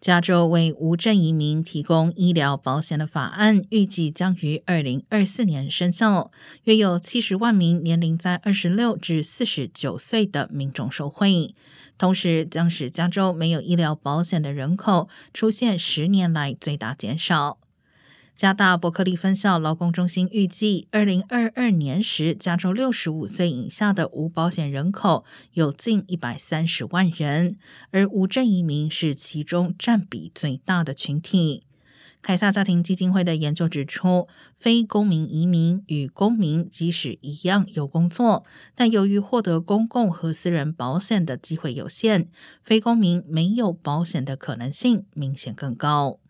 加州为无证移民提供医疗保险的法案预计将于二零二四年生效，约有七十万名年龄在二十六至四十九岁的民众受惠，同时将使加州没有医疗保险的人口出现十年来最大减少。加大伯克利分校劳工中心预计，二零二二年时，加州六十五岁以下的无保险人口有近一百三十万人，而无证移民是其中占比最大的群体。凯撒家庭基金会的研究指出，非公民移民与公民即使一样有工作，但由于获得公共和私人保险的机会有限，非公民没有保险的可能性明显更高。